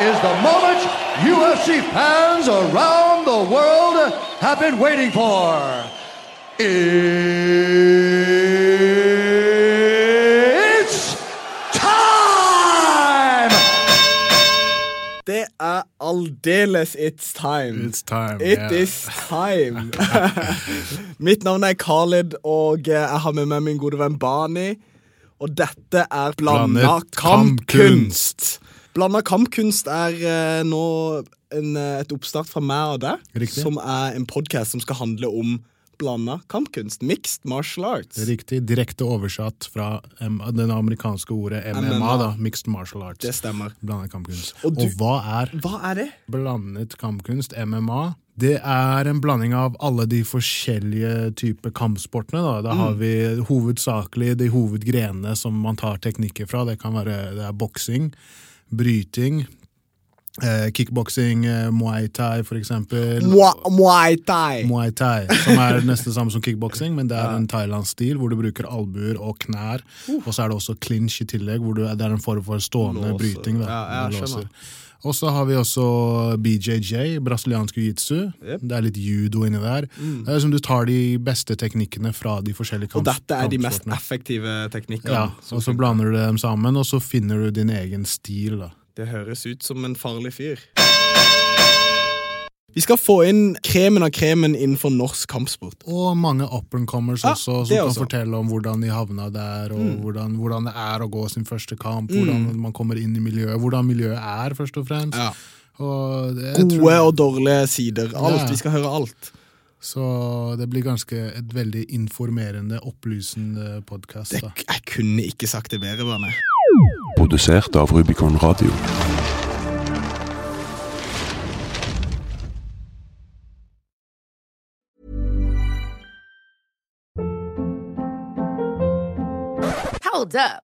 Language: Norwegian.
is the moment UFC fans around the world have been waiting for. It's time! Det er aldeles it's time. It's time, It yeah. is time. Mitt navn er Khalid, og jeg har med meg min gode venn Bani. Og dette er blanda kampkunst. Blanda kampkunst er eh, nå en, eh, et oppstart fra meg og deg, Riktig. som er en podkast som skal handle om blanda kampkunst. Mixed martial arts. Riktig. Direkte oversatt fra um, det amerikanske ordet MMA, MMA. da. Mixed martial arts. Det stemmer. Blandet kampkunst. Og Og, hva er Hva er det? blandet kampkunst, MMA? Det er en blanding av alle de forskjellige typer kampsportene. Da. Da har vi hovedsakelig de hovedgrenene som man tar teknikker fra. Det kan være det er boksing, bryting, eh, kickboksing, eh, muay thai for eksempel. Mua- Muay thai. Muay thai, som er nesten samme som kickboksing, men det er en thailandsk-stil hvor du bruker albuer og knær. Og så er det også clinch i tillegg, hvor du, det er en form for stående Låser. bryting. Ja, låser. Og så har vi også BJJ, brasiliansk jiu-jitsu. Det er litt judo inni der. Det er som Du tar de beste teknikkene fra de forskjellige Og dette er de mest effektive teknikkene. Ja, og så blander du dem sammen, og så finner du din egen stil. da. Det høres ut som en farlig fyr. Vi skal få inn kremen av kremen innenfor norsk kampsport. Og mange up and comers Ja, også, som kan også. fortelle om hvordan de havna der, og hvordan, hvordan det er å gå sin første kamp, Mm. hvordan man kommer inn i miljøet, hvordan miljøet er, først og fremst. Ja. Og det, Gode tror- og dårlige sider. Alt. Ja. Vi skal høre alt. Så det blir ganske et veldig informerende, opplysende podkast. Jeg kunne ikke sagt det bedre, Papo de auf Rubicon Radio. Hold up.